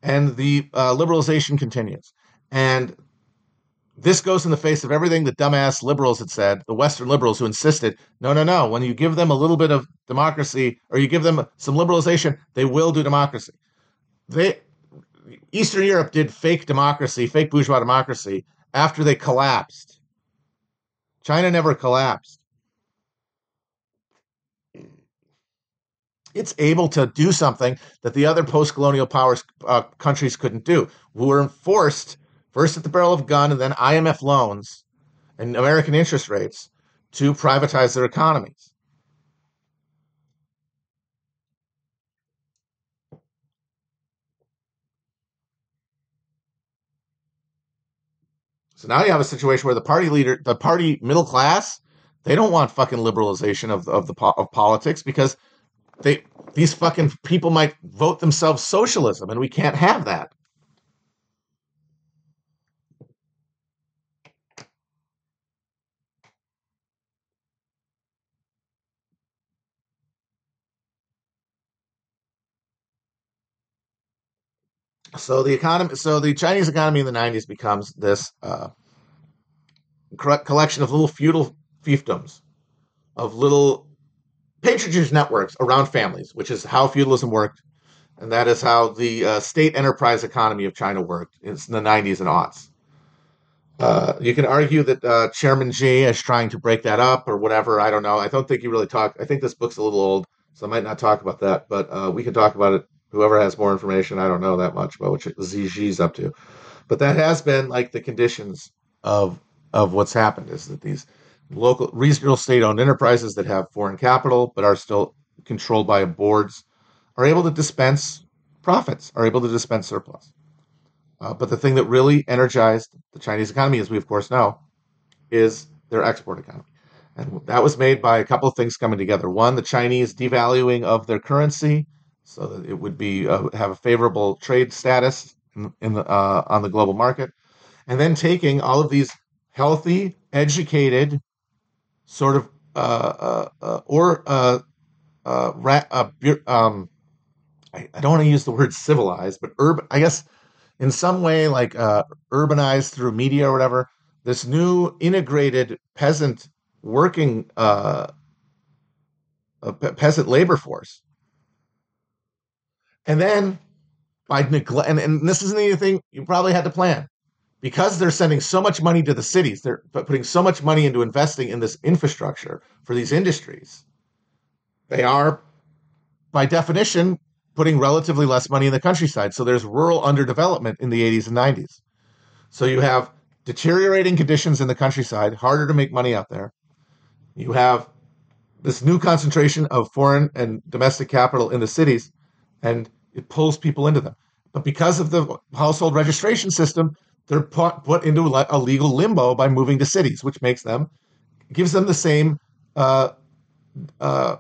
and the uh, liberalization continues. And this goes in the face of everything the dumbass liberals had said, the Western liberals who insisted, no, no, no. When you give them a little bit of democracy or you give them some liberalization, they will do democracy. They Eastern Europe did fake democracy, fake bourgeois democracy after they collapsed. China never collapsed. It's able to do something that the other post-colonial powers uh, countries couldn't do. We were forced first at the barrel of gun and then IMF loans and American interest rates to privatize their economies. So now you have a situation where the party leader, the party middle class, they don't want fucking liberalization of of the of politics because they these fucking people might vote themselves socialism, and we can't have that. So the economy, so the Chinese economy in the '90s becomes this uh, collection of little feudal fiefdoms, of little patronage networks around families, which is how feudalism worked, and that is how the uh, state enterprise economy of China worked in the 90s and aughts. Uh, you can argue that uh, Chairman Xi is trying to break that up or whatever. I don't know. I don't think he really talked. I think this book's a little old, so I might not talk about that, but uh, we can talk about it Whoever has more information, I don't know that much about what Xi Xi's up to, but that has been like the conditions of of what's happened is that these local regional state-owned enterprises that have foreign capital but are still controlled by boards are able to dispense profits, are able to dispense surplus. Uh, but the thing that really energized the Chinese economy, as we of course know, is their export economy. And that was made by a couple of things coming together. One, the Chinese devaluing of their currency so that it would be uh, have a favorable trade status in, in the, uh, on the global market, and then taking all of these healthy, educated, sort of uh, uh, uh or uh, um, I, I, don't want to use the word civilized, but urban. I guess in some way like uh urbanized through media or whatever. This new integrated peasant working uh, peasant labor force. And then by neglect, and, and this isn't anything you probably had to plan because they're sending so much money to the cities, they're putting so much money into investing in this infrastructure for these industries. They are, by definition, putting relatively less money in the countryside. So there's rural underdevelopment in the 80s and 90s. So you have deteriorating conditions in the countryside, harder to make money out there. You have this new concentration of foreign and domestic capital in the cities, and it pulls people into them. But because of the household registration system, they're put, put into a legal limbo by moving to cities, which makes them gives them the same uh, uh,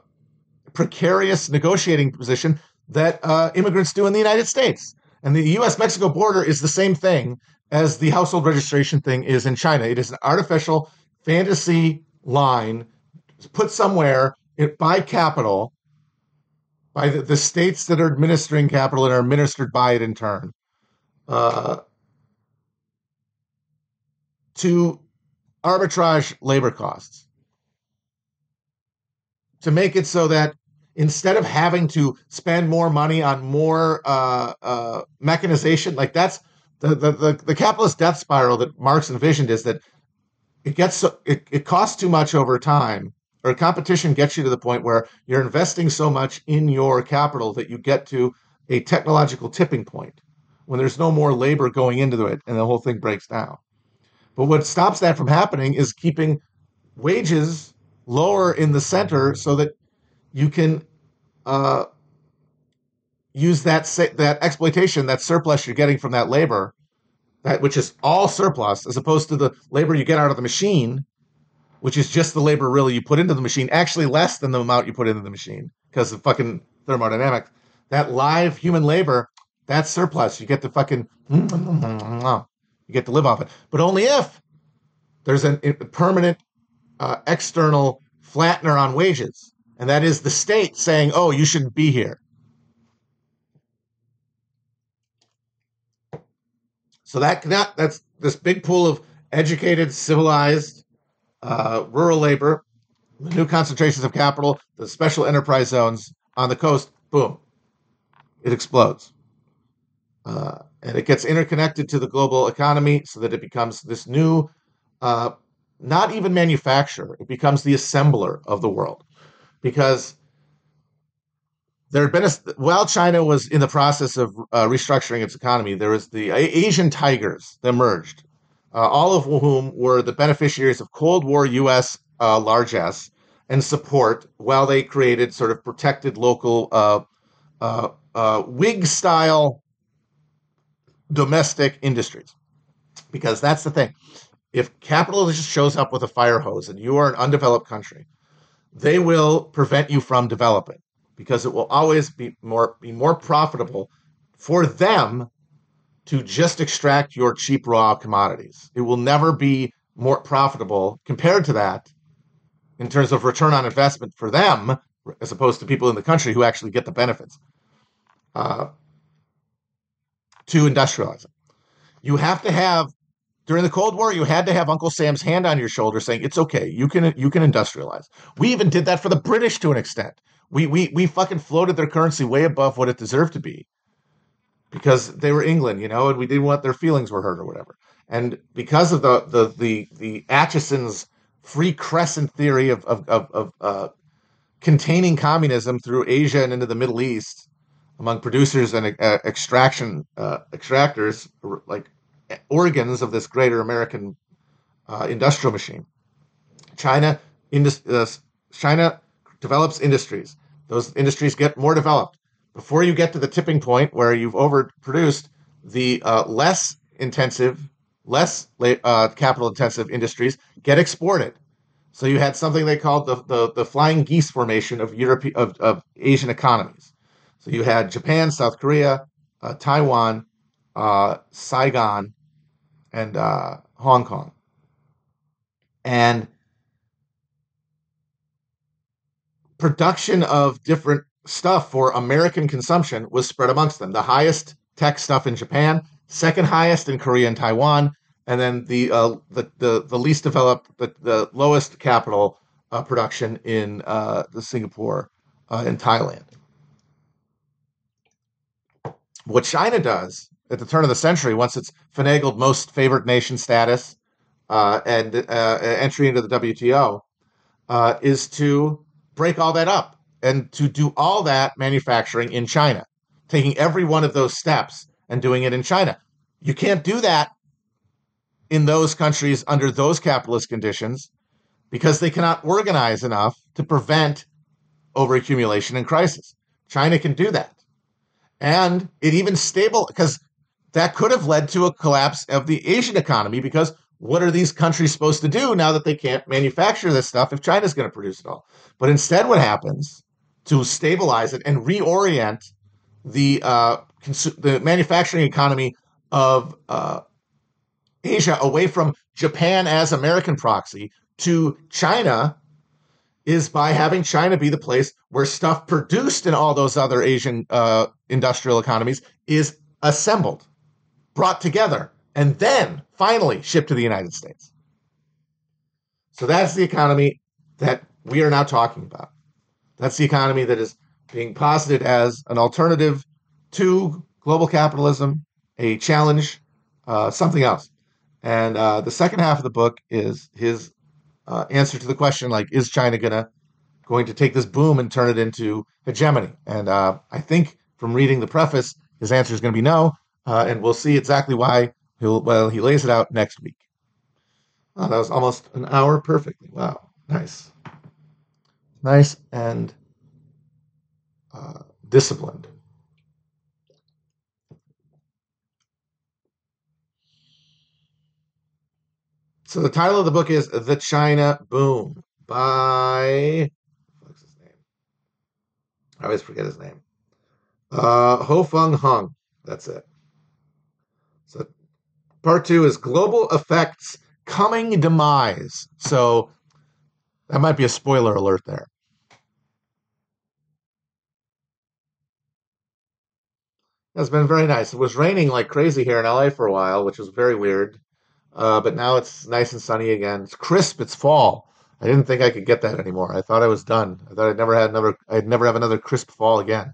precarious negotiating position that uh, immigrants do in the United States. And the U.S. Mexico border is the same thing as the household registration thing is in China. It is an artificial fantasy line put somewhere by capital, by the, the, states that are administering capital and are administered by it in turn, uh, to arbitrage labor costs. To make it so that instead of having to spend more money on more uh, uh, mechanization, like that's the, the, the, the capitalist death spiral that Marx envisioned is that it gets so, it, it costs too much over time or competition gets you to the point where you're investing so much in your capital that you get to a technological tipping point when there's no more labor going into it and the whole thing breaks down. But what stops that from happening is keeping wages lower in the center so that you can uh, use that that exploitation, that surplus you're getting from that labor, that which is all surplus, as opposed to the labor you get out of the machine, which is just the labor really you put into the machine, actually less than the amount you put into the machine because of fucking thermodynamics. That live human labor, that's surplus. You get the fucking you get to live off it, but only if there's a permanent uh, external flattener on wages, and that is the state saying, "Oh, you shouldn't be here." So that, that that's this big pool of educated, civilized, uh, rural labor, the new concentrations of capital, the special enterprise zones on the coast. Boom, it explodes, uh, and it gets interconnected to the global economy so that it becomes this new, uh, not even manufacturer. It becomes the assembler of the world, because there had been a while China was in the process of uh, restructuring its economy. There was the Asian tigers that emerged, uh, all of whom were the beneficiaries of Cold War U.S. Uh, largesse and support, while they created sort of protected local uh, uh, uh, Whig style domestic industries. Because that's the thing, if capitalism shows up with a fire hose and you are an undeveloped country, they will prevent you from developing because it will always be more be more profitable for them to just extract your cheap raw commodities. It will never be more profitable compared to that in terms of return on investment for them as opposed to people in the country who actually get the benefits uh, to industrialize it. You have to have during the Cold War, you had to have Uncle Sam's hand on your shoulder saying it's okay, you can you can industrialize. We even did that for the British to an extent we we we fucking floated their currency way above what it deserved to be because they were England, you know, and we didn't want their feelings were hurt or whatever. And because of the the the the Acheson's free crescent theory of of of, of uh, containing communism through Asia and into the Middle East, among producers and uh, extraction uh, extractors, like organs of this greater American uh, industrial machine. China, indus- uh, China develops industries. Those industries get more developed. Before you get to the tipping point where you've overproduced, the uh, less intensive, less uh, capital intensive industries get exported. So you had something they called the, the, the flying geese formation of Europe of, of Asian economies. So you had Japan, South Korea, uh, Taiwan, uh, Saigon, and uh, Hong Kong. And production of different stuff for American consumption was spread amongst them. The highest tech stuff in Japan, second highest in Korea and Taiwan, and then the uh, the, the, the least developed, the, the lowest capital uh, production in uh, the Singapore uh, and Thailand. What China does at the turn of the century, once it's finagled most favored nation status uh, and uh, entry into the WTO, is to break all that up and to do all that manufacturing in China, taking every one of those steps and doing it in China. You can't do that in those countries under those capitalist conditions because they cannot organize enough to prevent overaccumulation and crisis. China can do that. And it even stable because that could have led to a collapse of the Asian economy because what are these countries supposed to do now that they can't manufacture this stuff if China's going to produce it all? But instead, what happens to stabilize it and reorient the uh, the manufacturing economy of uh, Asia away from Japan as American proxy to China is by having China be the place where stuff produced in all those other Asian uh, industrial economies is assembled, brought together, and then finally shipped to the United States. So that's the economy that we are now talking about. That's the economy that is being posited as an alternative to global capitalism, a challenge, uh, something else. And uh, the second half of the book is his uh, answer to the question, like, is China gonna going to take this boom and turn it into hegemony? And uh, I think from reading the preface, his answer is going to be no. Uh, and we'll see exactly why He'll, well, he lays it out next week. Oh, that was almost an hour perfectly. Wow, nice, nice and uh, disciplined. So the title of the book is The China Boom by what's his name? I always forget his name. Uh, Ho-fung Hung. That's it. So Part two is global effects coming demise. So that might be a spoiler alert there. It's been very nice. It was raining like crazy here in LA for a while, which was very weird. Uh, but now it's nice and sunny again. It's crisp. It's fall. I didn't think I could get that anymore. I thought I was done. I thought I'd never had another. I'd never have another crisp fall again.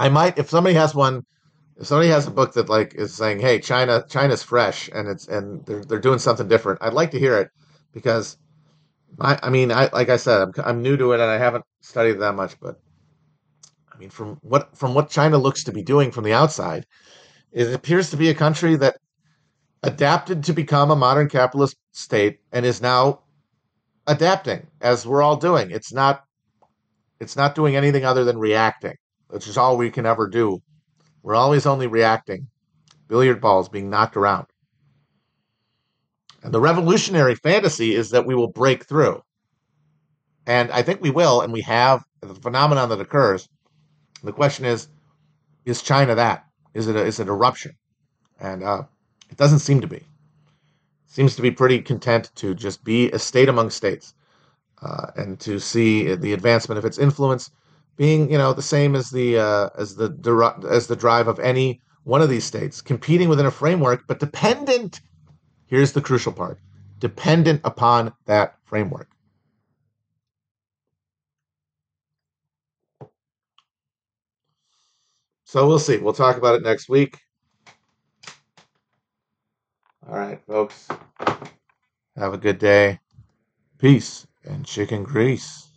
I might if somebody has one if somebody has a book that like is saying, "Hey, China, China's fresh and it's and they're they're doing something different," I'd like to hear it because I I mean I like I said I'm I'm new to it and I haven't studied that much, but I mean from what from what China looks to be doing from the outside, it appears to be a country that adapted to become a modern capitalist state and is now adapting as we're all doing. It's not it's not doing anything other than reacting which is all we can ever do. We're always only reacting. Billiard balls being knocked around. And the revolutionary fantasy is that we will break through. And I think we will, and we have the phenomenon that occurs. The question is, is China that? Is it a, is it eruption? And uh, it doesn't seem to be. It seems to be pretty content to just be a state among states. uh, and to see the advancement of its influence being, you know, the same as the uh, as the as the drive of any one of these states, competing within a framework, but dependent. Here's the crucial part: dependent upon that framework. So we'll see. We'll talk about it next week. All right, folks. Have a good day. Peace and chicken grease.